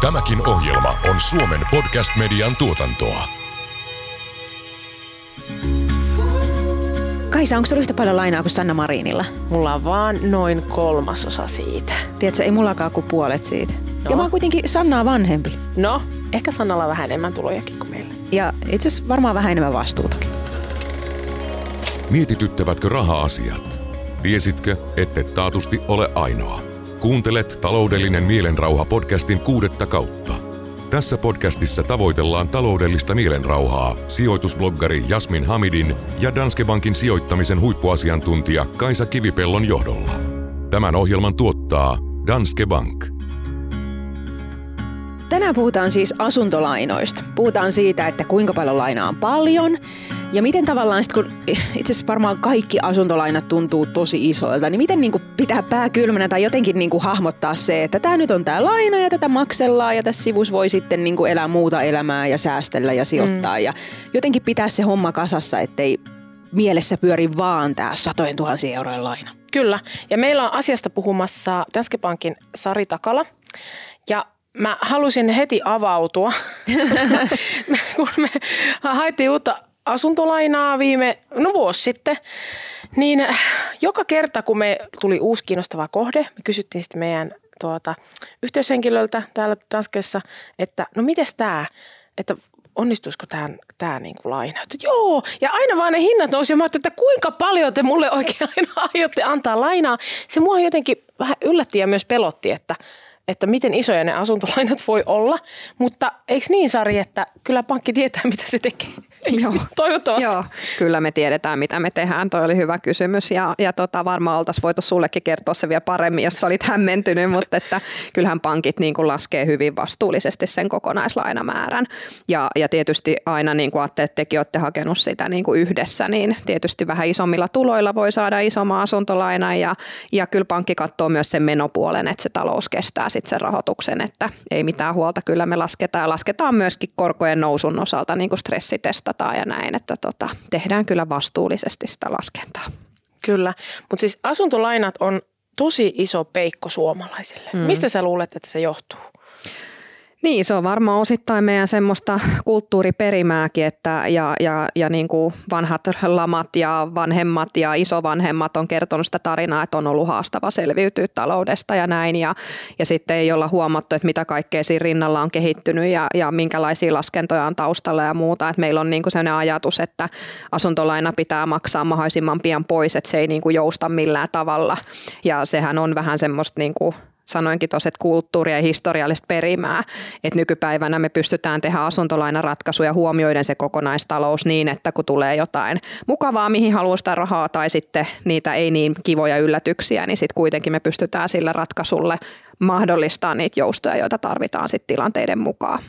Tämäkin ohjelma on Suomen podcast-median tuotantoa. Kaisa, onko sulla yhtä paljon lainaa kuin Sanna Marinilla? Mulla on vaan noin kolmasosa siitä. Tiedätkö, ei mullakaan kuin puolet siitä. No. Ja mä oon kuitenkin Sannaa vanhempi. No, ehkä Sannalla on vähän enemmän tulojakin kuin meillä. Ja itse asiassa varmaan vähän enemmän vastuutakin. Mietityttävätkö raha-asiat? Tiesitkö, ette taatusti ole ainoa? Kuuntelet Taloudellinen mielenrauha podcastin kuudetta kautta. Tässä podcastissa tavoitellaan taloudellista mielenrauhaa sijoitusbloggari Jasmin Hamidin ja Danske Bankin sijoittamisen huippuasiantuntija Kaisa Kivipellon johdolla. Tämän ohjelman tuottaa Danske Bank. Tänään puhutaan siis asuntolainoista. Puhutaan siitä, että kuinka paljon lainaa on paljon ja miten tavallaan sit, kun itse asiassa varmaan kaikki asuntolainat tuntuu tosi isoilta, niin miten niin kuin pitää pää kylmänä tai jotenkin niin kuin hahmottaa se, että tämä nyt on tämä laina ja tätä maksellaan ja tässä sivussa voi sitten niin kuin elää muuta elämää ja säästellä ja sijoittaa mm. ja jotenkin pitää se homma kasassa, ettei mielessä pyöri vaan tämä satojen tuhansien eurojen laina. Kyllä. Ja meillä on asiasta puhumassa Danske Bankin Sari Takala. Ja mä halusin heti avautua, kun me haettiin uutta asuntolainaa viime, no vuosi sitten, niin joka kerta kun me tuli uusi kiinnostava kohde, me kysyttiin sitten meidän tuota, yhteyshenkilöltä täällä Danskessa, että no mites tämä, että onnistuisiko tämä, tämä niin kuin laina? Että joo, ja aina vaan ne hinnat nousi ja mä että kuinka paljon te mulle oikein aina aiotte antaa lainaa. Se mua jotenkin vähän yllätti ja myös pelotti, että että miten isoja ne asuntolainat voi olla. Mutta eikö niin Sari, että kyllä pankki tietää, mitä se tekee? Joo. Toivottavasti. Joo, kyllä me tiedetään, mitä me tehdään. Toi oli hyvä kysymys ja, ja tota, varmaan oltaisiin voitu sullekin kertoa se vielä paremmin, jos olit hämmentynyt, mutta että kyllähän pankit niin kuin laskee hyvin vastuullisesti sen kokonaislainamäärän. Ja, ja tietysti aina niin kuin että tekin olette hakenut sitä niin kuin yhdessä, niin tietysti vähän isommilla tuloilla voi saada isomman asuntolainan ja, ja kyllä pankki katsoo myös sen menopuolen, että se talous kestää sitten sen rahoituksen, että ei mitään huolta, kyllä me lasketaan. Lasketaan myöskin korkojen nousun osalta niin kuin stressitestataan ja näin, että tota, tehdään kyllä vastuullisesti sitä laskentaa. Kyllä, mutta siis asuntolainat on tosi iso peikko suomalaisille. Mm. Mistä sä luulet, että se johtuu? Niin, se on varmaan osittain meidän semmoista kulttuuriperimääkin, että ja, ja, ja niin kuin vanhat lamat ja vanhemmat ja isovanhemmat on kertonut sitä tarinaa, että on ollut haastava selviytyä taloudesta ja näin. Ja, ja sitten ei olla huomattu, että mitä kaikkea siinä rinnalla on kehittynyt ja, ja minkälaisia laskentoja on taustalla ja muuta. Että meillä on niin kuin sellainen ajatus, että asuntolaina pitää maksaa mahdollisimman pian pois, että se ei niin kuin jousta millään tavalla. Ja sehän on vähän semmoista niin kuin sanoinkin tuossa, että kulttuuria ja historiallista perimää, että nykypäivänä me pystytään tehdä asuntolainaratkaisuja huomioiden se kokonaistalous niin, että kun tulee jotain mukavaa, mihin haluaa sitä rahaa tai sitten niitä ei niin kivoja yllätyksiä, niin sitten kuitenkin me pystytään sillä ratkaisulle mahdollistamaan niitä joustoja, joita tarvitaan sitten tilanteiden mukaan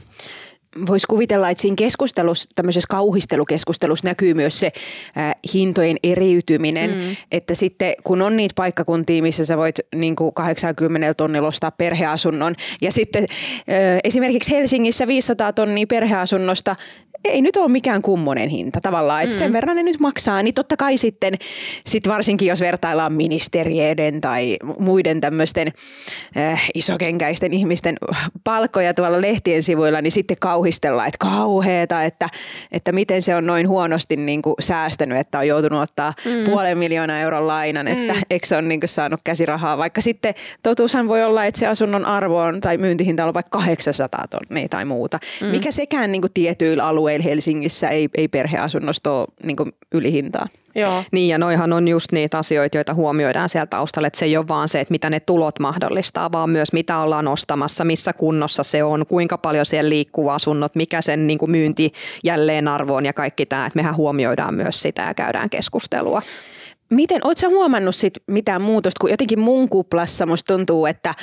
voisi kuvitella, että siinä keskustelussa, tämmöisessä kauhistelukeskustelussa näkyy myös se äh, hintojen eriytyminen, mm. että sitten kun on niitä paikkakuntia, missä sä voit niin kuin 80 tonnilla ostaa perheasunnon ja sitten äh, esimerkiksi Helsingissä 500 tonnia perheasunnosta ei nyt ole mikään kummonen hinta tavallaan, että mm. sen verran ne nyt maksaa, niin totta kai sitten sit varsinkin jos vertaillaan ministeriöiden tai muiden tämmöisten äh, isokenkäisten ihmisten palkkoja tuolla lehtien sivuilla, niin sitten kauhistellaan, että kauheeta, että, että miten se on noin huonosti niin kuin säästänyt, että on joutunut ottaa mm. puolen miljoonaa euron lainan, että mm. eikö se ole niin kuin saanut käsirahaa, vaikka sitten totuushan voi olla, että se asunnon arvo on tai myyntihinta on vaikka 800 tonnia tai muuta, mm. mikä sekään niin kuin tietyillä alueilla alueilla Helsingissä ei, ei perheasunnosta ole niin ylihintaa. Joo. Niin ja noihan on just niitä asioita, joita huomioidaan siellä taustalla, että se ei ole vaan se, että mitä ne tulot mahdollistaa, vaan myös mitä ollaan ostamassa, missä kunnossa se on, kuinka paljon siellä liikkuu asunnot, mikä sen niin kuin myynti jälleen arvoon ja kaikki tämä, että mehän huomioidaan myös sitä ja käydään keskustelua. Miten, ootko huomannut sit mitään muutosta, kun jotenkin mun kuplassa musta tuntuu, että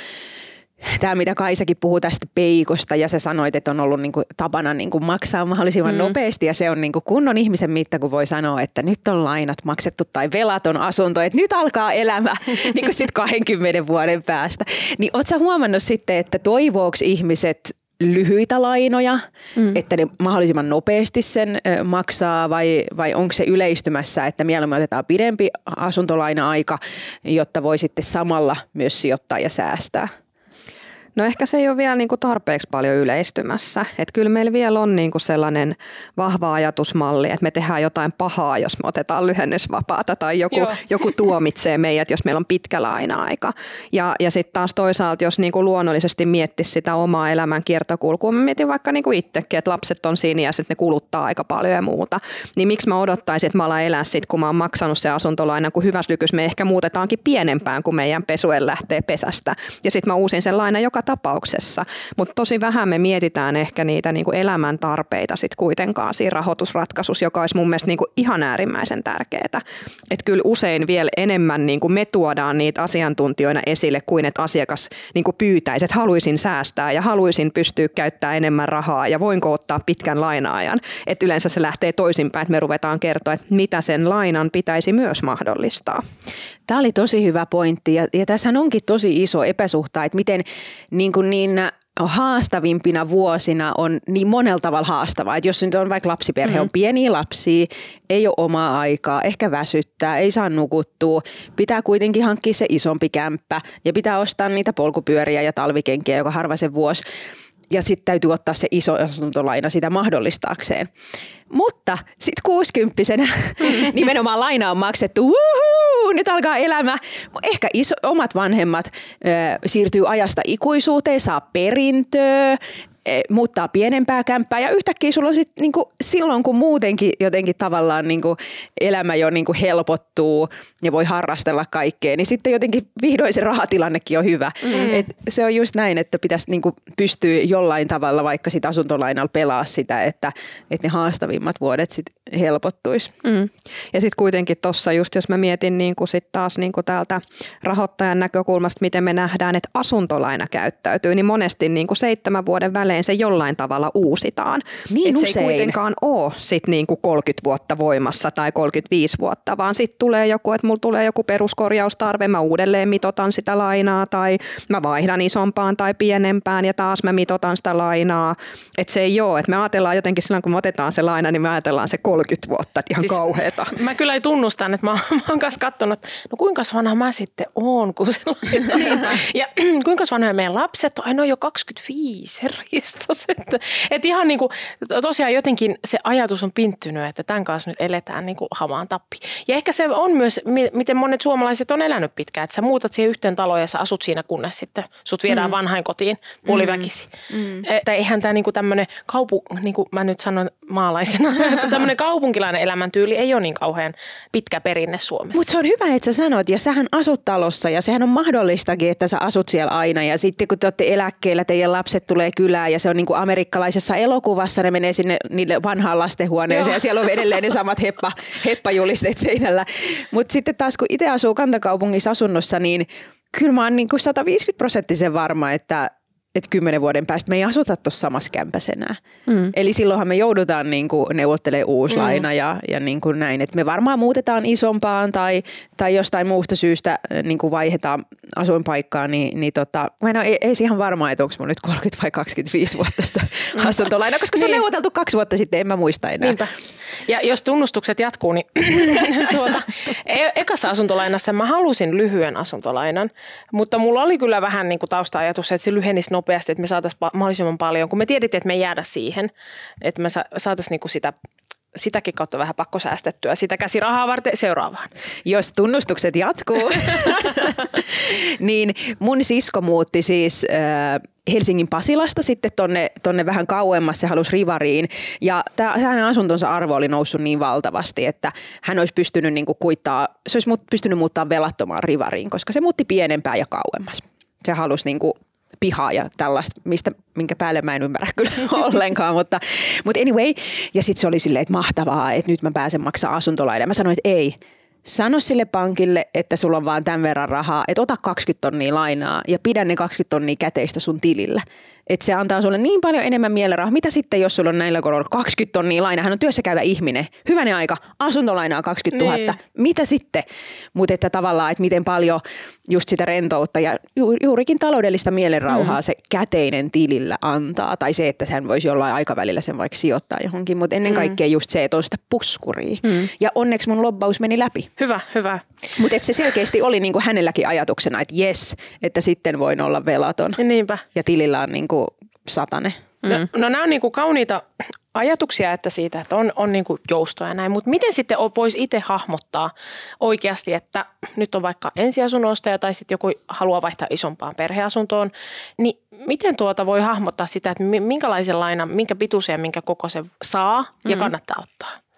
tämä, mitä Kaisakin puhuu tästä peikosta ja sä sanoit, että on ollut niinku tapana niinku maksaa mahdollisimman mm. nopeasti ja se on niinku kunnon ihmisen mitta, kun voi sanoa, että nyt on lainat maksettu tai velaton asunto, että nyt alkaa elämä niinku sit 20 vuoden päästä. Niin oot sä huomannut sitten, että toivooks ihmiset lyhyitä lainoja, mm. että ne mahdollisimman nopeasti sen maksaa vai, vai onko se yleistymässä, että mieluummin otetaan pidempi asuntolaina-aika, jotta voi sitten samalla myös sijoittaa ja säästää? No ehkä se ei ole vielä niin kuin tarpeeksi paljon yleistymässä. Että kyllä meillä vielä on niin kuin sellainen vahva ajatusmalli, että me tehdään jotain pahaa, jos me otetaan lyhennysvapaata tai joku, joku tuomitsee meidät, jos meillä on pitkä laina-aika. Ja, ja sitten taas toisaalta, jos niin kuin luonnollisesti miettisi sitä omaa elämän kiertokulkua, mä mietin vaikka niin kuin itsekin, että lapset on siinä ja sitten ne kuluttaa aika paljon ja muuta, niin miksi mä odottaisin, että mä alan elää sit, kun mä oon maksanut se asuntolaina, kun hyvässä lykys me ehkä muutetaankin pienempään, kun meidän pesuen lähtee pesästä. Ja sitten mä uusin sen laina joka tapauksessa. Mutta tosi vähän me mietitään ehkä niitä niinku elämän tarpeita sit kuitenkaan siinä rahoitusratkaisussa, joka olisi mun mielestä niinku ihan äärimmäisen tärkeää. Että kyllä usein vielä enemmän niinku me tuodaan niitä asiantuntijoina esille kuin että asiakas niinku pyytäisi, että haluaisin säästää ja haluaisin pystyä käyttämään enemmän rahaa ja voinko ottaa pitkän lainaajan. Että yleensä se lähtee toisinpäin, että me ruvetaan kertoa, että mitä sen lainan pitäisi myös mahdollistaa. Tämä oli tosi hyvä pointti ja, ja tässä onkin tosi iso epäsuhta, että miten niin, kuin niin haastavimpina vuosina on niin monella tavalla haastavaa. Että jos nyt on vaikka lapsiperhe, mm-hmm. on pieniä lapsia, ei ole omaa aikaa, ehkä väsyttää, ei saa nukuttua, pitää kuitenkin hankkia se isompi kämppä ja pitää ostaa niitä polkupyöriä ja talvikenkiä joka harva se vuosi ja sitten täytyy ottaa se iso asuntolaina sitä mahdollistaakseen. Mutta sitten kuusikymppisenä nimenomaan laina on maksettu, Uhuhu, nyt alkaa elämä. Ehkä iso, omat vanhemmat ö, siirtyy ajasta ikuisuuteen, saa perintöä, muuttaa pienempää kämppää ja yhtäkkiä sulla on sit niinku, silloin, kun muutenkin jotenkin tavallaan niinku elämä jo niinku helpottuu ja voi harrastella kaikkea, niin sitten jotenkin vihdoin se rahatilannekin on hyvä. Mm. Et se on just näin, että pitäisi niinku pystyä jollain tavalla vaikka sit asuntolainalla pelaa sitä, että, että ne haastavimmat vuodet sit helpottuisi. Mm. Ja sitten kuitenkin tuossa just, jos mä mietin niinku sit taas niinku täältä rahoittajan näkökulmasta, miten me nähdään, että asuntolaina käyttäytyy, niin monesti niinku seitsemän vuoden välein usein se jollain tavalla uusitaan. Niin Et usein. se ei kuitenkaan ole sit niinku 30 vuotta voimassa tai 35 vuotta, vaan sitten tulee joku, että mulla tulee joku peruskorjaustarve, mä uudelleen mitotan sitä lainaa tai mä vaihdan isompaan tai pienempään ja taas mä mitotan sitä lainaa. Että se ei ole, että me ajatellaan jotenkin silloin, kun me otetaan se laina, niin me ajatellaan se 30 vuotta, että ihan siis, kauheeta. Mä kyllä ei tunnustan, että mä, mä oon kanssa katsonut, no kuinka vanha mä sitten oon, kun se laina. ja kuinka vanha meidän lapset on, no jo 25, herra Kristus. Että, että ihan niin kuin, tosiaan jotenkin se ajatus on pinttynyt, että tämän kanssa nyt eletään niin kuin hamaan tappi. Ja ehkä se on myös, miten monet suomalaiset on elänyt pitkään, että sä muutat siihen yhteen taloon ja sä asut siinä, kunnes sitten sut viedään mm. vanhain kotiin puoliväkisi. Mm. mm. Että eihän tämä niin tämmöinen kaupu, niin kuin mä nyt sanon maalaisena, että tämmöinen kaupunkilainen elämäntyyli ei ole niin kauhean pitkä perinne Suomessa. Mutta se on hyvä, että sä sanot, ja sähän asut talossa ja sehän on mahdollistakin, että sä asut siellä aina ja sitten kun te olette eläkkeellä, teidän lapset tulee kylään ja se on niin kuin amerikkalaisessa elokuvassa, ne menee sinne niille vanhaan lastenhuoneeseen Joo. ja siellä on edelleen ne samat heppa, heppajulisteet seinällä. Mutta sitten taas kun itse asuu kantakaupungissa asunnossa, niin kyllä mä oon niin kuin 150 prosenttisen varma, että että kymmenen vuoden päästä me ei asuta tuossa samassa kämpässä enää. Mm. Eli silloinhan me joudutaan niin kuin neuvottelemaan uusi mm. laina ja, ja niin kuin näin. Et me varmaan muutetaan isompaan tai, tai jostain muusta syystä äh, niin kuin vaihdetaan asuinpaikkaa, niin, niin tota, mä en ole ei, ihan varma, että onko mun nyt 30 vai 25 vuotta sitä asuntolaina, koska se on niin. neuvoteltu kaksi vuotta sitten, en mä muista enää. Niinpä. Ja jos tunnustukset jatkuu, niin tuota, e- ekassa asuntolainassa mä halusin lyhyen asuntolainan, mutta mulla oli kyllä vähän niin kuin tausta-ajatus, että se lyhenisi nopeasti, että me saataisiin mahdollisimman paljon, kun me tiedettiin, että me ei jäädä siihen, että me saataisiin niin kuin sitä sitäkin kautta vähän pakko säästettyä sitä käsirahaa varten seuraavaan. Jos tunnustukset jatkuu, niin mun sisko muutti siis äh, Helsingin Pasilasta sitten tonne, tonne vähän kauemmas, se halusi Rivariin. Ja tämä, hänen asuntonsa arvo oli noussut niin valtavasti, että hän olisi pystynyt niin kuittaa, se olisi pystynyt muuttaa velattomaan Rivariin, koska se muutti pienempää ja kauemmas. Se halusi niin kuin pihaa ja tällaista, mistä, minkä päälle mä en ymmärrä kyllä ollenkaan, mutta, mutta anyway. Ja sitten se oli silleen, että mahtavaa, että nyt mä pääsen maksaa asuntolaina. Mä sanoin, että ei, sano sille pankille, että sulla on vaan tämän verran rahaa, että ota 20 tonnia lainaa ja pidä ne 20 tonnia käteistä sun tilillä että se antaa sulle niin paljon enemmän mielenrahaa. Mitä sitten, jos sulla on näillä korolla 20 tonnia laina, hän on työssä käyvä ihminen, hyvänen aika, asuntolainaa 20 000, niin. mitä sitten? Mutta että tavallaan, että miten paljon just sitä rentoutta ja ju- juurikin taloudellista mielenrauhaa mm. se käteinen tilillä antaa, tai se, että hän voisi jollain aikavälillä sen vaikka sijoittaa johonkin, mutta ennen mm. kaikkea just se, että on sitä puskuria. Mm. Ja onneksi mun lobbaus meni läpi. Hyvä, hyvä. Mutta se selkeästi oli niinku hänelläkin ajatuksena, että jes, että sitten voin olla velaton. Ja niinpä. Ja tilillä on niinku satane. No, no nämä on niinku kauniita ajatuksia että siitä, että on, on niinku joustoa ja näin, mutta miten sitten voisi itse hahmottaa oikeasti, että nyt on vaikka ensiasunnosta tai sitten joku haluaa vaihtaa isompaan perheasuntoon, niin miten tuota voi hahmottaa sitä, että minkälaisen lainan, minkä pituisen ja minkä koko se saa ja mm. kannattaa ottaa?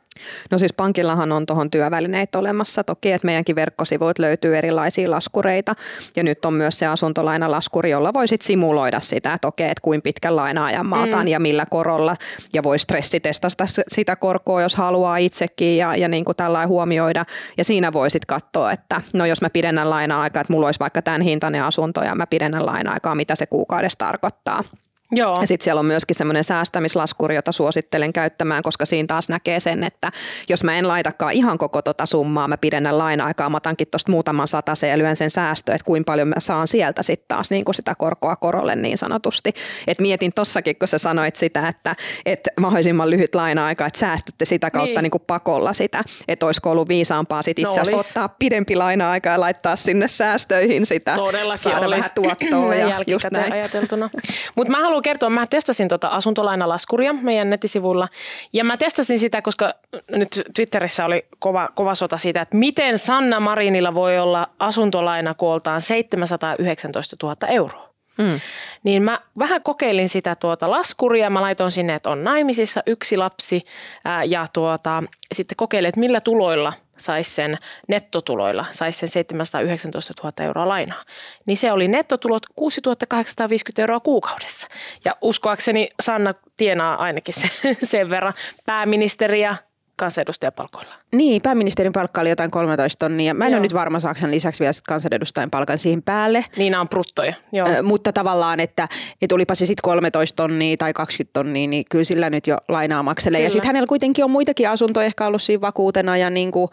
No siis pankillahan on tuohon työvälineitä olemassa toki, että meidänkin verkkosivuit löytyy erilaisia laskureita ja nyt on myös se asuntolainalaskuri, jolla voisit simuloida sitä, että okei, että kuinka pitkän laina-ajan mä otan mm. ja millä korolla ja voi stressitestata sitä korkoa, jos haluaa itsekin ja, ja niin kuin tällainen huomioida ja siinä voisit katsoa, että no jos mä pidennän laina-aikaa, että mulla olisi vaikka tämän hintainen asunto ja mä pidennän laina-aikaa, mitä se kuukaudessa tarkoittaa. Joo. Ja sitten siellä on myöskin semmoinen säästämislaskuri, jota suosittelen käyttämään, koska siinä taas näkee sen, että jos mä en laitakaan ihan koko tota summaa, mä pidennän laina-aikaa, mä otankin tuosta muutaman satasen ja lyön sen säästö, että kuinka paljon mä saan sieltä sitten taas niin kuin sitä korkoa korolle niin sanotusti. Et mietin tossakin, kun sä sanoit sitä, että, että mahdollisimman lyhyt laina-aika, että säästätte sitä kautta niin. Niin kuin pakolla sitä, että olisiko ollut viisaampaa sit itse asiassa no ottaa pidempi laina-aika ja laittaa sinne säästöihin sitä, Todellakin saada olisi. vähän tuottoa ja just näin. ajateltuna. Mutta mä haluan haluan kertoa, mä testasin tuota asuntolainalaskuria meidän nettisivuilla. Ja mä testasin sitä, koska nyt Twitterissä oli kova, kova sota siitä, että miten Sanna Marinilla voi olla asuntolaina kooltaan 719 000 euroa. Mm. Niin mä vähän kokeilin sitä tuota laskuria. Mä laitoin sinne, että on naimisissa yksi lapsi ää, ja tuota, sitten kokeilin, että millä tuloilla saisi sen nettotuloilla, saisi sen 719 000 euroa lainaa. Niin se oli nettotulot 6 850 euroa kuukaudessa. Ja uskoakseni Sanna tienaa ainakin sen verran pääministeriä kansanedustajapalkoilla. Niin, pääministerin palkka oli jotain 13 tonnia. Mä en Joo. ole nyt varma, saako lisäksi vielä kansanedustajan palkan siihen päälle. Niin, on bruttoja. Joo. Ö, mutta tavallaan, että, että olipa se sitten 13 tonnia tai 20 tonnia, niin kyllä sillä nyt jo lainaa makselee. Ja sitten hänellä kuitenkin on muitakin asuntoja ehkä ollut siinä vakuutena ja niin kuin,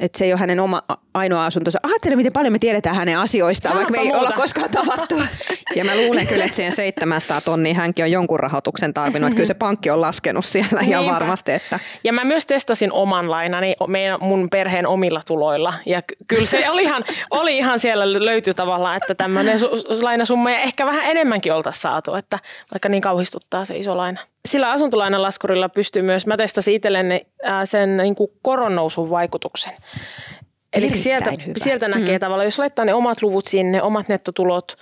että se ei ole hänen oma ainoa asuntonsa. Ajattele, miten paljon me tiedetään hänen asioistaan, vaikka me ei muuta. olla koskaan tavattu. ja mä luulen kyllä, että siihen 700 tonnia hänkin on jonkun rahoituksen tarvinnut. Että kyllä se pankki on laskenut siellä ihan varmasti. Että. Ja mä myös testasin oman lainani meidän, mun perheen omilla tuloilla. Ja kyllä se oli ihan, oli ihan siellä löytyi tavallaan, että tämmöinen lainasumma ja ehkä vähän enemmänkin oltaisiin saatu, että vaikka niin kauhistuttaa se iso laina. Sillä asuntolainalaskurilla pystyy myös, mä testasin itselleni sen niin kuin koronnousun vaikutuksen. Eli sieltä, sieltä näkee mm. tavallaan, jos laittaa ne omat luvut sinne, omat nettotulot,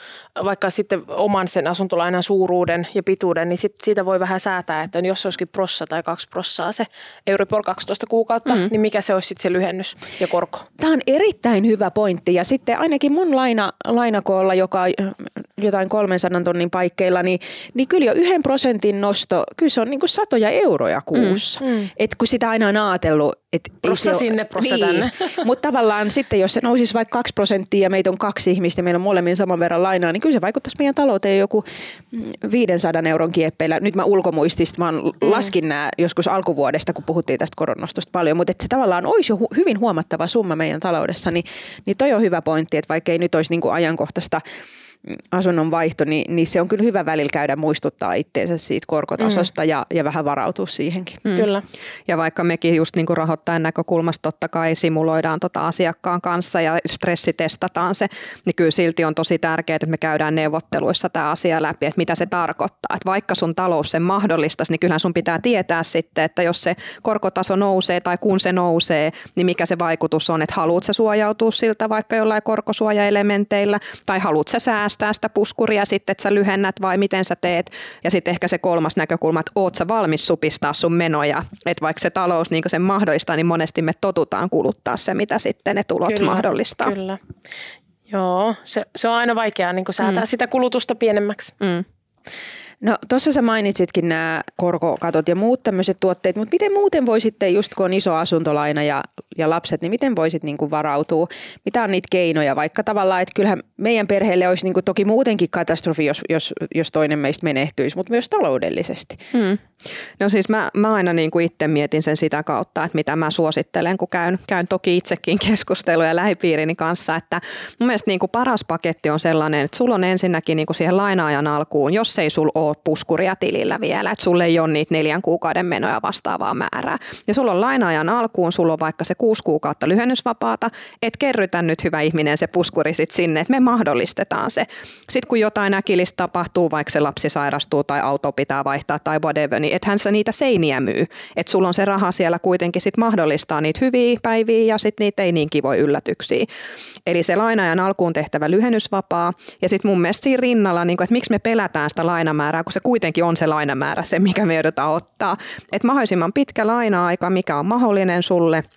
vaikka sitten oman sen asuntolainan suuruuden ja pituuden, niin sit siitä voi vähän säätää, että jos olisikin prossa tai kaksi prossaa se Euribor 12 kuukautta, mm. niin mikä se olisi sitten se lyhennys ja korko? Tämä on erittäin hyvä pointti ja sitten ainakin mun laina, lainakoolla, joka on jotain 300 tonnin paikkeilla, niin, niin kyllä jo yhden prosentin nosto, kyllä se on niin kuin satoja euroja kuussa. Mm. Mm. Et kun sitä aina on ajatellut, että prossa sinne, prossa niin, tänne. Mutta tavallaan sitten, jos se nousisi vaikka kaksi prosenttia ja meitä on kaksi ihmistä meillä on molemmin saman verran lainaa, niin kyllä se vaikuttaisi meidän talouteen joku 500 euron kieppeillä. Nyt mä ulkomuistista, mä mm. laskin nämä joskus alkuvuodesta, kun puhuttiin tästä koronostosta paljon, mutta että se tavallaan olisi jo hu- hyvin huomattava summa meidän taloudessa, niin, niin toi on hyvä pointti, että vaikka ei nyt olisi niin kuin ajankohtaista asunnon vaihto, niin, niin se on kyllä hyvä välillä käydä muistuttaa itteensä siitä korkotasosta mm. ja, ja vähän varautua siihenkin. Mm. Kyllä. Ja vaikka mekin just niin kuin rahoittajan näkökulmasta totta kai simuloidaan tota asiakkaan kanssa ja stressitestataan se, niin kyllä silti on tosi tärkeää, että me käydään neuvotteluissa tämä asia läpi, että mitä se tarkoittaa. Että vaikka sun talous sen mahdollistaisi, niin kyllähän sun pitää tietää sitten, että jos se korkotaso nousee tai kun se nousee, niin mikä se vaikutus on, että haluat sä suojautua siltä vaikka jollain korkosuojaelementeillä tai haluat sä säästää säästää sitä puskuria sitten, että sä lyhennät vai miten sä teet. Ja sitten ehkä se kolmas näkökulma, että oot sä valmis supistaa sun menoja. Että vaikka se talous niin sen mahdollistaa, niin monesti me totutaan kuluttaa se, mitä sitten ne tulot kyllä, mahdollistaa. Kyllä. Joo, se, se on aina vaikeaa niin säätää mm. sitä kulutusta pienemmäksi. Mm. No tuossa sä mainitsitkin nämä korkokatot ja muut tämmöiset tuotteet, mutta miten muuten voi sitten, just kun on iso asuntolaina ja, ja lapset, niin miten voisit niin kuin varautua? Mitä on niitä keinoja? Vaikka tavallaan, että kyllähän meidän perheelle olisi niin kuin toki muutenkin katastrofi, jos, jos, jos toinen meistä menehtyisi, mutta myös taloudellisesti. Hmm. No siis mä, mä aina niin kuin itse mietin sen sitä kautta, että mitä mä suosittelen, kun käyn, käyn toki itsekin keskusteluja lähipiirini kanssa, että mun mielestä niin kuin paras paketti on sellainen, että sulla on ensinnäkin niin kuin siihen lainaajan alkuun, jos ei sulla ole puskuria tilillä vielä, että sulla ei ole niitä neljän kuukauden menoja vastaavaa määrää. Ja sulla on lainaajan alkuun, sulla on vaikka se kuusi kuukautta lyhennysvapaata, että kerrytä nyt hyvä ihminen se puskuri sit sinne, että me mahdollistetaan se. Sitten kun jotain äkillistä tapahtuu, vaikka se lapsi sairastuu tai auto pitää vaihtaa tai whatever, niin ethän sä niitä seiniä myy. Että sulla on se raha siellä kuitenkin sit mahdollistaa niitä hyviä päiviä ja sitten niitä ei niin kivoja yllätyksiä. Eli se lainajan alkuun tehtävä lyhennysvapaa ja sitten mun mielestä siinä rinnalla, niin että miksi me pelätään sitä lainamäärää, kun se kuitenkin on se lainamäärä se, mikä me joudutaan ottaa. Että mahdollisimman pitkä laina-aika, mikä on mahdollinen sulle –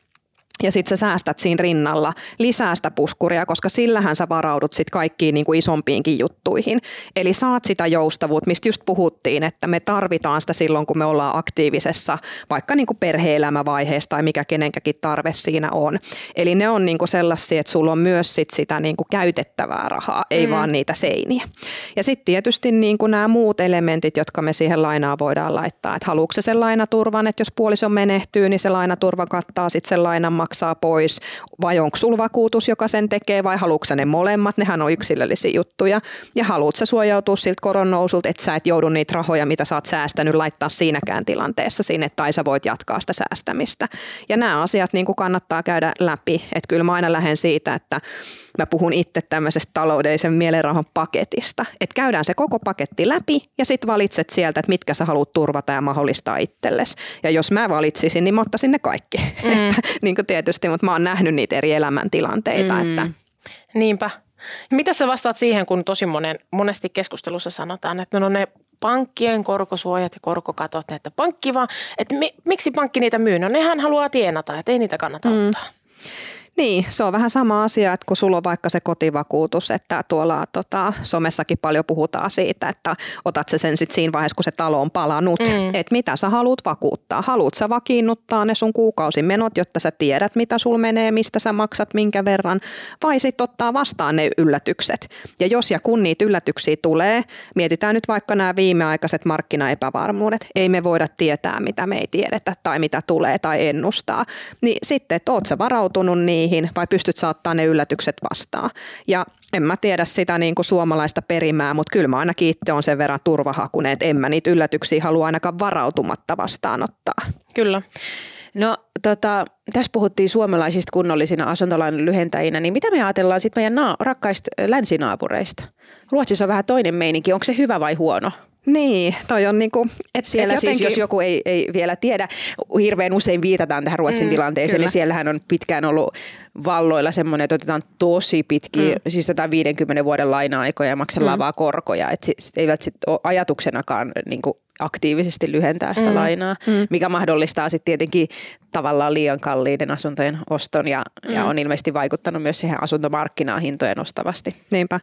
ja sitten sä säästät siinä rinnalla lisää sitä puskuria, koska sillähän sä varaudut sitten kaikkiin niin kuin isompiinkin juttuihin. Eli saat sitä joustavuutta, mistä just puhuttiin, että me tarvitaan sitä silloin, kun me ollaan aktiivisessa vaikka niin kuin perhe-elämävaiheessa tai mikä kenenkäkin tarve siinä on. Eli ne on niin kuin sellaisia, että sulla on myös sit sitä niin kuin käytettävää rahaa, ei mm. vaan niitä seiniä. Ja sitten tietysti niin kuin nämä muut elementit, jotka me siihen lainaan voidaan laittaa. Että haluatko se sen lainaturvan, että jos puoliso menehtyy, niin se lainaturva kattaa sitten sen lainan maksaa pois, vai onko sulla vakuutus, joka sen tekee, vai haluatko ne molemmat, nehän on yksilöllisiä juttuja. Ja haluatko sä suojautua siltä koronnousulta, että sä et joudu niitä rahoja, mitä sä oot säästänyt, laittaa siinäkään tilanteessa sinne, tai sä voit jatkaa sitä säästämistä. Ja nämä asiat niin kuin kannattaa käydä läpi, että kyllä mä aina lähden siitä, että mä puhun itse tämmöisestä taloudellisen mielenrauhan paketista. Että käydään se koko paketti läpi ja sitten valitset sieltä, että mitkä sä haluat turvata ja mahdollistaa itsellesi. Ja jos mä valitsisin, niin mä ottaisin ne kaikki. Mm. että, niin kuin tietysti, mutta mä oon nähnyt niitä eri elämäntilanteita. Mm. Että. Niinpä. Mitä sä vastaat siihen, kun tosi monen, monesti keskustelussa sanotaan, että no ne pankkien korkosuojat ja korkokatot, että pankki vaan, että mi, miksi pankki niitä myy? No nehän haluaa tienata, että ei niitä kannata mm. ottaa. Niin, se on vähän sama asia, että kun sulla on vaikka se kotivakuutus, että tuolla tota, somessakin paljon puhutaan siitä, että otat se sen sitten siinä vaiheessa, kun se talo on palanut, mm. että mitä sä haluat vakuuttaa. Haluat sä vakiinnuttaa ne sun kuukausimenot, jotta sä tiedät, mitä sul menee, mistä sä maksat, minkä verran, vai sitten ottaa vastaan ne yllätykset. Ja jos ja kun niitä yllätyksiä tulee, mietitään nyt vaikka nämä viimeaikaiset markkinaepävarmuudet, ei me voida tietää, mitä me ei tiedetä tai mitä tulee tai ennustaa, niin sitten, että oot sä varautunut niin niihin vai pystyt saattaa ne yllätykset vastaan. Ja en mä tiedä sitä niin kuin suomalaista perimää, mutta kyllä mä ainakin itse on sen verran turvahakunen, että en mä niitä yllätyksiä halua ainakaan varautumatta vastaanottaa. Kyllä. No tota, tässä puhuttiin suomalaisista kunnollisina asuntolainan lyhentäjinä, niin mitä me ajatellaan sitten meidän naa- rakkaista länsinaapureista? Ruotsissa on vähän toinen meininki, onko se hyvä vai huono? Niin, toi on niinku, et Siellä et jotenkin... siis, jos joku ei, ei vielä tiedä, hirveän usein viitataan tähän Ruotsin mm, tilanteeseen, kyllä. eli siellähän on pitkään ollut valloilla semmoinen, että otetaan tosi pitkiä, mm. siis 150 vuoden laina-aikoja ja maksellaan mm. vaan korkoja, että sit, eivät sit ole ajatuksenakaan niinku aktiivisesti lyhentää sitä mm. lainaa, mm. mikä mahdollistaa sitten tietenkin tavallaan liian kalliiden asuntojen oston ja, mm. ja on ilmeisesti vaikuttanut myös siihen asuntomarkkinaan hintojen nostavasti. Niinpä.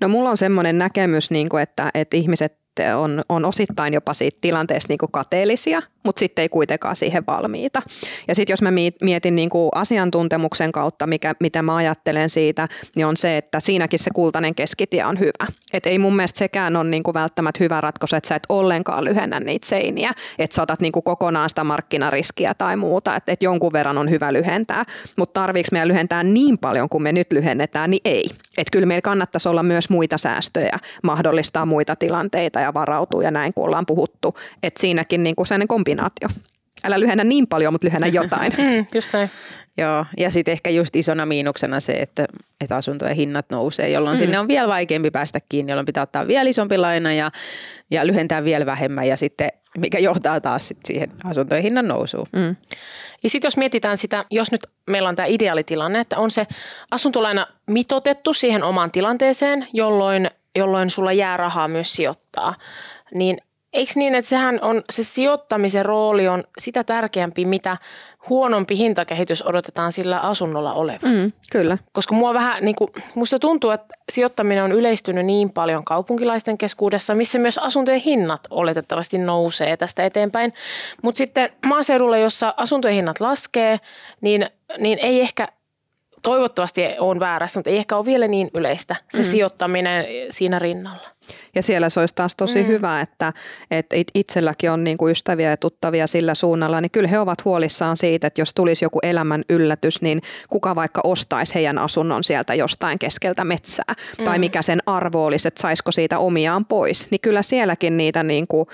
No mulla on semmoinen näkemys, niin kuin, että, että ihmiset on, on osittain jopa siitä tilanteesta niin kuin kateellisia, mutta sitten ei kuitenkaan siihen valmiita. Ja sitten jos mä mietin niin kuin asiantuntemuksen kautta, mikä, mitä mä ajattelen siitä, niin on se, että siinäkin se kultainen keskitie on hyvä. Et ei mun mielestä sekään ole niin kuin välttämättä hyvä ratkaisu, että sä et ollenkaan lyhennä niitä seiniä, että saatat niin kuin kokonaan sitä markkinariskiä tai muuta, että et jonkun verran on hyvä lyhentää, mutta tarviiko meidän lyhentää niin paljon kuin me nyt lyhennetään, niin ei. Että kyllä meillä kannattaisi olla myös muita säästöjä, mahdollistaa muita tilanteita ja varautua ja näin, kun ollaan puhuttu. Että siinäkin niin kuin sellainen kombinaatio. Älä lyhennä niin paljon, mutta lyhennä jotain. mm, just näin. Joo, ja sitten ehkä just isona miinuksena se, että, että asuntojen hinnat nousee, jolloin mm. sinne on vielä vaikeampi päästä kiinni, jolloin pitää ottaa vielä isompi laina ja, ja lyhentää vielä vähemmän ja sitten mikä johtaa taas sit siihen asuntojen hinnan nousuun. Mm. Ja sitten jos mietitään sitä, jos nyt meillä on tämä ideaalitilanne, että on se asuntolaina mitotettu siihen omaan tilanteeseen, jolloin, jolloin sulla jää rahaa myös sijoittaa, niin Eikö niin, että sehän on, se sijoittamisen rooli on sitä tärkeämpi, mitä huonompi hintakehitys odotetaan sillä asunnolla olevan. Mm, kyllä. Koska mua vähän, niin kuin, musta tuntuu, että sijoittaminen on yleistynyt niin paljon kaupunkilaisten keskuudessa, missä myös asuntojen hinnat oletettavasti nousee tästä eteenpäin. Mutta sitten maaseudulla, jossa asuntojen hinnat laskee, niin, niin ei ehkä toivottavasti on väärässä, mutta ei ehkä ole vielä niin yleistä se mm. sijoittaminen siinä rinnalla. Ja siellä se olisi taas tosi mm. hyvä, että, että itselläkin on niin kuin ystäviä ja tuttavia sillä suunnalla, niin kyllä he ovat huolissaan siitä, että jos tulisi joku elämän yllätys, niin kuka vaikka ostaisi heidän asunnon sieltä jostain keskeltä metsää, mm. tai mikä sen arvo olisi, että saisiko siitä omiaan pois. Niin kyllä sielläkin niitä niin kuin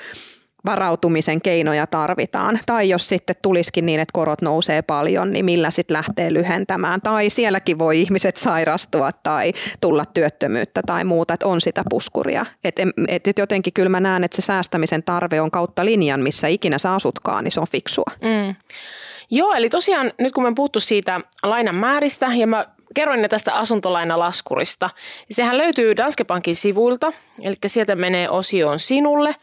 varautumisen keinoja tarvitaan. Tai jos sitten tulisikin niin, että korot nousee paljon, niin millä sitten lähtee lyhentämään. Tai sielläkin voi ihmiset sairastua tai tulla työttömyyttä tai muuta, että on sitä puskuria. Et, et, jotenkin kyllä mä näen, että se säästämisen tarve on kautta linjan, missä ikinä sä asutkaan, niin se on fiksua. Mm. Joo, eli tosiaan nyt kun me puhuttu siitä lainan määristä ja mä kerroin ne tästä asuntolainalaskurista. Sehän löytyy Danske Bankin sivuilta, eli sieltä menee osioon sinulle,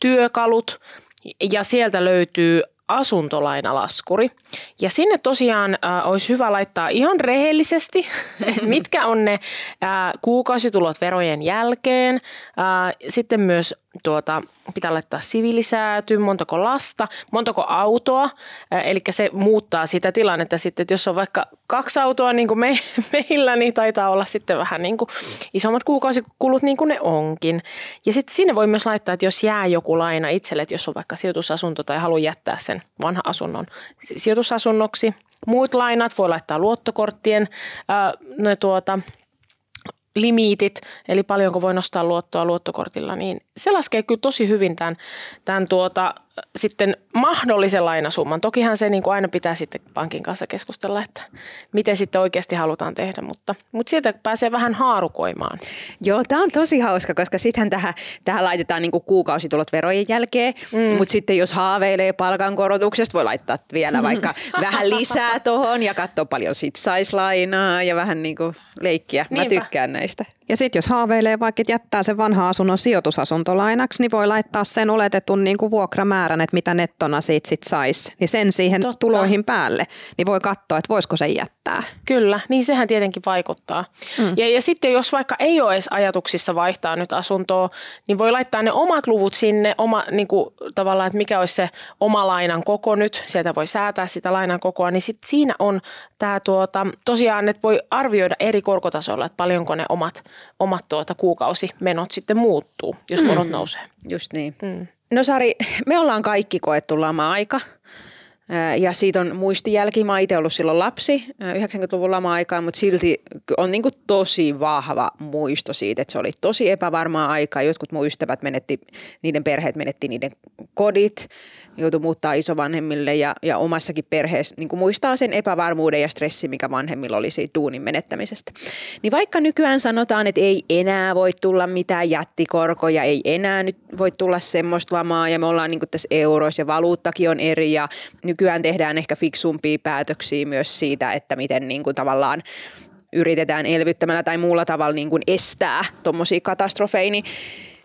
työkalut ja sieltä löytyy asuntolainalaskuri. Ja sinne tosiaan äh, olisi hyvä laittaa ihan rehellisesti, mitkä on ne äh, kuukausitulot verojen jälkeen. Äh, sitten myös tuota, pitää laittaa siviilisääty, montako lasta, montako autoa. Eli se muuttaa sitä tilannetta sitten, että jos on vaikka kaksi autoa niin kuin me, meillä, niin taitaa olla sitten vähän niin kuin isommat kuukausikulut niin kuin ne onkin. Ja sitten sinne voi myös laittaa, että jos jää joku laina itselle, että jos on vaikka sijoitusasunto tai haluaa jättää sen vanha asunnon sijoitusasunnoksi. Muut lainat voi laittaa luottokorttien ää, ne tuota, limiitit, eli paljonko voi nostaa luottoa luottokortilla, niin se laskee kyllä tosi hyvin tämän, tämän tuota, sitten mahdollisen lainasumman. Tokihan se niin kuin aina pitää sitten pankin kanssa keskustella, että miten sitten oikeasti halutaan tehdä, mutta, mutta sieltä pääsee vähän haarukoimaan. Joo, tämä on tosi hauska, koska sittenhän tähän, tähän laitetaan niin kuin kuukausitulot verojen jälkeen, mm. mutta sitten jos haaveilee palkankorotuksesta, voi laittaa vielä vaikka vähän lisää tuohon ja katsoa paljon sit saisi lainaa ja vähän niin kuin leikkiä. Mä Niinpä. tykkään näistä. Ja sitten jos haaveilee vaikka, että jättää sen vanha asunnon sijoitusasuntolainaksi, niin voi laittaa sen oletetun niin kuin vuokramäärän, että mitä nettona siitä sit saisi. Niin sen siihen Totta. tuloihin päälle, niin voi katsoa, että voisiko se jättää. Kyllä, niin sehän tietenkin vaikuttaa. Mm. Ja, ja sitten jos vaikka ei ole edes ajatuksissa vaihtaa nyt asuntoa, niin voi laittaa ne omat luvut sinne, oma, niin kuin, tavallaan, että mikä olisi se oma lainan koko nyt. Sieltä voi säätää sitä lainan kokoa, niin sitten siinä on tämä tuota, tosiaan, että voi arvioida eri korkotasoilla, että paljonko ne omat omat tuota kuukausimenot sitten muuttuu, jos korot mm. nousee. Just niin. Mm. No Sari, me ollaan kaikki koettu lama-aika. Ja siitä on muistijälki. Mä itse ollut silloin lapsi 90-luvun lama-aikaa, mutta silti on niin tosi vahva muisto siitä, että se oli tosi epävarmaa aikaa. Jotkut mun ystävät menetti, niiden perheet menetti niiden kodit joutui muuttaa isovanhemmille ja, ja omassakin perheessä niin muistaa sen epävarmuuden ja stressi, mikä vanhemmilla oli siitä duunin menettämisestä. Niin vaikka nykyään sanotaan, että ei enää voi tulla mitään jättikorkoja, ei enää nyt voi tulla semmoista lamaa ja me ollaan niin tässä euroissa ja valuuttakin on eri ja nykyään tehdään ehkä fiksumpia päätöksiä myös siitä, että miten niin kuin tavallaan yritetään elvyttämällä tai muulla tavalla niin kuin estää tuommoisia katastrofeja, niin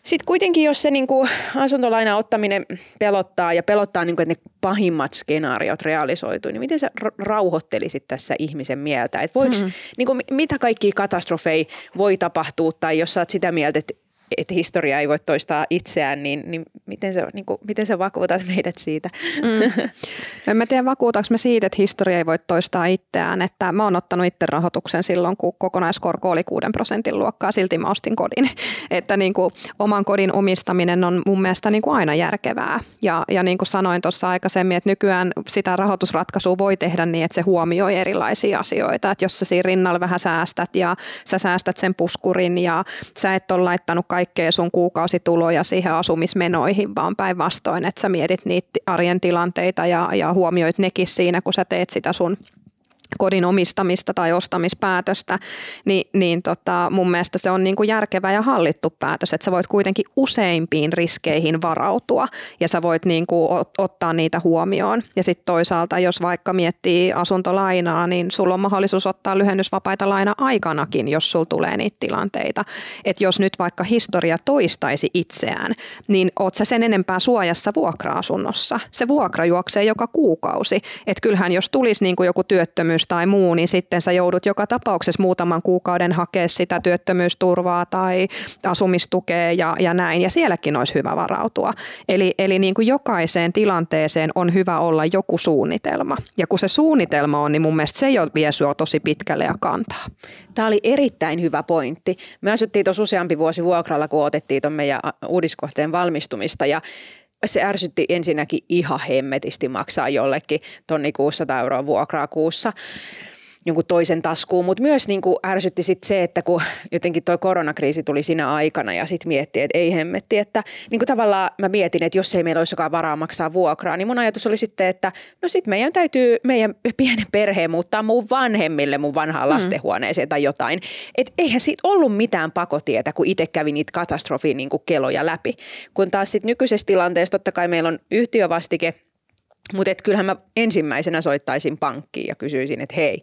sitten kuitenkin, jos se niin kuin asuntolaina ottaminen pelottaa ja pelottaa, niin kuin, että ne pahimmat skenaariot realisoituu, niin miten sä rauhoittelisit tässä ihmisen mieltä? Että voiko, hmm. niin kuin, mitä kaikki katastrofeja voi tapahtua tai jos sä oot sitä mieltä, että että historia ei voi toistaa itseään, niin, niin, miten, se, niin kuin, miten sä vakuutat meidät siitä? Mm. En mä tiedä, vakuutaanko me siitä, että historia ei voi toistaa itseään. Että mä oon ottanut itse rahoituksen silloin, kun kokonaiskorko oli 6 prosentin luokkaa, silti mä ostin kodin. Että niin kuin, oman kodin omistaminen on mun mielestä niin kuin aina järkevää. Ja, ja niin kuin sanoin tuossa aikaisemmin, että nykyään sitä rahoitusratkaisua voi tehdä niin, että se huomioi erilaisia asioita. Että jos sä siinä rinnalla vähän säästät ja sä säästät sen puskurin ja sä et ole laittanut kaikkea sun kuukausituloja siihen asumismenoihin, vaan päinvastoin, että sä mietit niitä arjen tilanteita ja, ja huomioit nekin siinä, kun sä teet sitä sun kodin omistamista tai ostamispäätöstä, niin, niin tota, mun mielestä se on niin kuin järkevä ja hallittu päätös, että sä voit kuitenkin useimpiin riskeihin varautua ja sä voit niin kuin ottaa niitä huomioon. Ja sitten toisaalta, jos vaikka miettii asuntolainaa, niin sulla on mahdollisuus ottaa lyhennysvapaita laina aikanakin, jos sulla tulee niitä tilanteita. Että jos nyt vaikka historia toistaisi itseään, niin oot sä sen enempää suojassa vuokra-asunnossa. Se vuokra juoksee joka kuukausi. Että kyllähän jos tulisi niin kuin joku työttömyys tai muu, niin sitten sä joudut joka tapauksessa muutaman kuukauden hakea sitä työttömyysturvaa tai asumistukea ja, ja näin. Ja sielläkin olisi hyvä varautua. Eli, eli niin kuin jokaiseen tilanteeseen on hyvä olla joku suunnitelma. Ja kun se suunnitelma on, niin mun mielestä se jo vie sua tosi pitkälle ja kantaa. Tämä oli erittäin hyvä pointti. Me asuttiin tuossa useampi vuosi vuokralla, kun otettiin tuon meidän uudiskohteen valmistumista ja se ärsytti ensinnäkin ihan hemmetisti maksaa jollekin tonni 600 euroa vuokraa kuussa. Jonkun toisen taskuun, mutta myös niin kuin ärsytti sit se, että kun jotenkin toi koronakriisi tuli siinä aikana ja sitten mietti, että ei hemmetti, että niin kuin tavallaan mä mietin, että jos ei meillä olisikaan varaa maksaa vuokraa, niin mun ajatus oli sitten, että no sitten meidän täytyy meidän pienen perheen muuttaa mun vanhemmille mun vanhaan mm. lastenhuoneeseen tai jotain. Että eihän siitä ollut mitään pakotietä, kun itse kävi niitä katastrofin niin keloja läpi. Kun taas sitten nykyisessä tilanteessa totta kai meillä on yhtiövastike, mutta kyllähän mä ensimmäisenä soittaisin pankkiin ja kysyisin, että hei,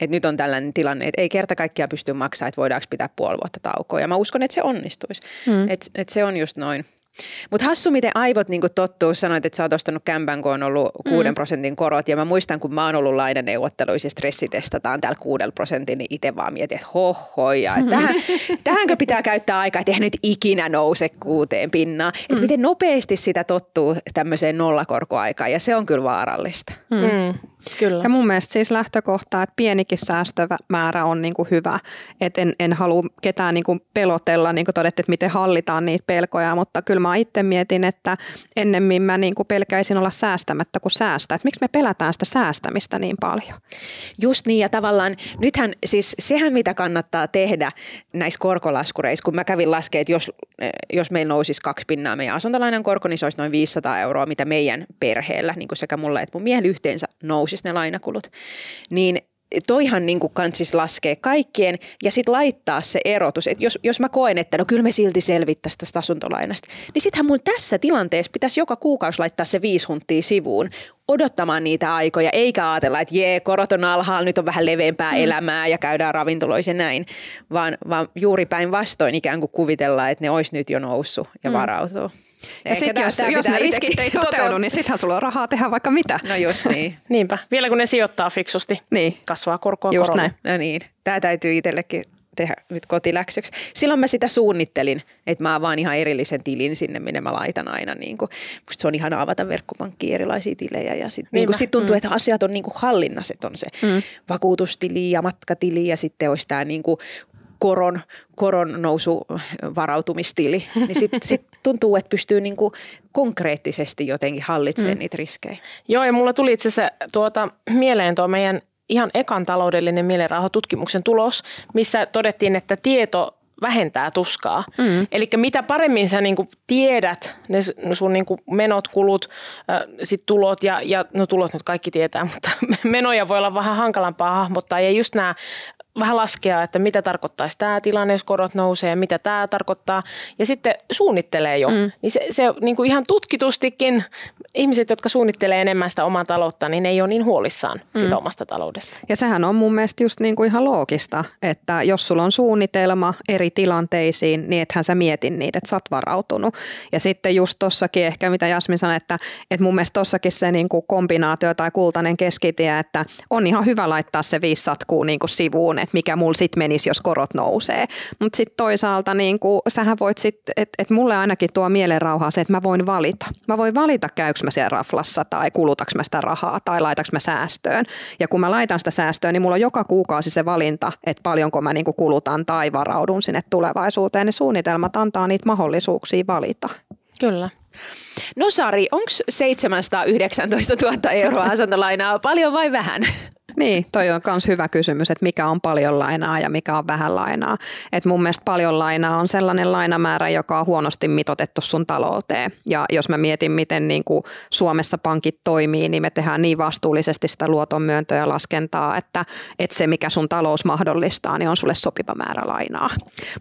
että nyt on tällainen tilanne, että ei kerta kaikkiaan pysty maksamaan, että voidaanko pitää puoli vuotta taukoa. Ja mä uskon, että se onnistuisi. Mm. Että et se on just noin. Mutta hassu, miten aivot niin tottuu. Sanoit, että sä oot ostanut kämpän, kun on ollut 6 mm. prosentin korot. Ja mä muistan, kun mä oon ollut lainaneuvotteluissa ja stressitestataan täällä 6 prosentin, niin itse vaan mietin, että hohoja. Että tähän, tähänkö pitää käyttää aikaa, että eihän nyt ikinä nouse kuuteen pinnaan. Mm. Että miten nopeasti sitä tottuu tämmöiseen nollakorkoaikaan ja se on kyllä vaarallista. Mm. Mm. Kyllä. Ja mun mielestä siis lähtökohta, että pienikin säästömäärä on niin kuin hyvä. Et en, en halua ketään niin kuin pelotella, niin kuin todettiin, että miten hallitaan niitä pelkoja, mutta kyllä mä itse mietin, että ennemmin mä niin kuin pelkäisin olla säästämättä kuin säästä. Että miksi me pelätään sitä säästämistä niin paljon? Just niin ja tavallaan nythän siis sehän mitä kannattaa tehdä näissä korkolaskureissa, kun mä kävin laskemaan, että jos, jos meillä nousisi kaksi pinnaa meidän asuntolainan korko, niin se olisi noin 500 euroa, mitä meidän perheellä, niin kuin sekä mulla että mun miehellä yhteensä nousi nousisi ne lainakulut. Niin toihan niin kuin kansis laskee kaikkien ja sitten laittaa se erotus, että jos, jos mä koen, että no kyllä me silti selvittäisiin tästä asuntolainasta, niin sittenhän mun tässä tilanteessa pitäisi joka kuukausi laittaa se viisi sivuun odottamaan niitä aikoja, eikä ajatella, että jee, korot on alhaalla, nyt on vähän leveämpää mm. elämää ja käydään ravintoloissa ja näin, vaan, vaan juuri päinvastoin ikään kuin kuvitellaan, että ne olisi nyt jo noussut ja mm. varautuu. Ja sitten jos, jos ne riskit ei toteudu, niin sittenhän sulla on rahaa tehdä vaikka mitä. No just niin. Niinpä. Vielä kun ne sijoittaa fiksusti, niin. kasvaa korkoa Just näin. No niin. Tämä täytyy itsellekin tehdä nyt kotiläksyksi. Silloin mä sitä suunnittelin, että mä avaan ihan erillisen tilin sinne, minne mä laitan aina. Niin kuin, se on ihan avata verkkopankkiin erilaisia tilejä ja sitten niin sit tuntuu, mm. että asiat on niin kuin hallinnassa, että on se mm. vakuutustili ja matkatili ja sitten olisi tämä niin kuin koron, koron nousu varautumistili, niin sitten sit tuntuu, että pystyy niinku konkreettisesti jotenkin hallitsemaan mm. niitä riskejä. Joo, ja mulla tuli itse asiassa tuota, mieleen tuo meidän ihan ekan taloudellinen mielenrauhatutkimuksen tulos, missä todettiin, että tieto vähentää tuskaa. Mm. Eli mitä paremmin sä niinku tiedät ne sun niinku menot, kulut, äh, sit tulot ja, ja no tulot nyt kaikki tietää, mutta menoja voi olla vähän hankalampaa hahmottaa ja just nämä vähän laskea, että mitä tarkoittaisi tämä tilanne, jos korot nousee ja mitä tämä tarkoittaa. Ja sitten suunnittelee jo. Mm. Niin se, se niin kuin ihan tutkitustikin ihmiset, jotka suunnittelee enemmän sitä omaa taloutta, niin ne ei ole niin huolissaan mm. sitä omasta taloudesta. Ja sehän on mun mielestä just niin kuin ihan loogista, että jos sulla on suunnitelma eri tilanteisiin, niin ethän sä mietin niitä, että sä oot varautunut. Ja sitten just tossakin ehkä, mitä Jasmin sanoi, että, että mun mielestä tossakin se niin kuin kombinaatio tai kultainen keskitie, että on ihan hyvä laittaa se viisi satkuu niin kuin sivuun, että mikä mulla sitten menisi, jos korot nousee. Mutta sitten toisaalta niin kuin, sähän voit sitten, että et mulle ainakin tuo mielenrauhaa se, että mä voin valita. Mä voin valita, käykö mä siellä raflassa tai kulutaks mä sitä rahaa tai laitaks mä säästöön. Ja kun mä laitan sitä säästöön, niin mulla on joka kuukausi se valinta, että paljonko mä niin kulutan tai varaudun sinne tulevaisuuteen. Ne suunnitelmat antaa niitä mahdollisuuksia valita. Kyllä. No Sari, onko 719 000 euroa asuntolainaa paljon vai vähän? Niin, toi on myös hyvä kysymys, että mikä on paljon lainaa ja mikä on vähän lainaa. Et mun mielestä paljon lainaa on sellainen lainamäärä, joka on huonosti mitotettu sun talouteen. Ja jos mä mietin, miten niin kuin Suomessa pankit toimii, niin me tehdään niin vastuullisesti sitä luotonmyöntöä ja laskentaa, että, että se, mikä sun talous mahdollistaa, niin on sulle sopiva määrä lainaa.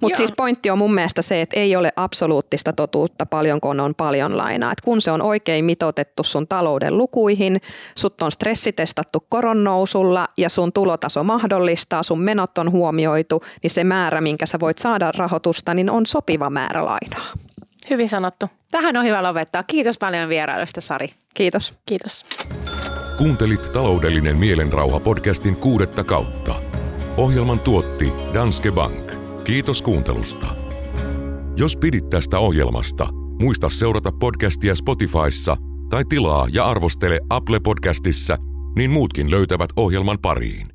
Mutta siis pointti on mun mielestä se, että ei ole absoluuttista totuutta paljonko on paljon lainaa. Et kun se on oikein mitotettu sun talouden lukuihin, sut on stressitestattu koron sulla ja sun tulotaso mahdollistaa, sun menot on huomioitu, niin se määrä, minkä sä voit saada rahoitusta, niin on sopiva määrä lainaa. Hyvin sanottu. Tähän on hyvä lopettaa. Kiitos paljon vierailusta, Sari. Kiitos. Kiitos. Kuuntelit taloudellinen mielenrauha podcastin kuudetta kautta. Ohjelman tuotti Danske Bank. Kiitos kuuntelusta. Jos pidit tästä ohjelmasta, muista seurata podcastia Spotifyssa tai tilaa ja arvostele Apple Podcastissa – niin muutkin löytävät ohjelman pariin.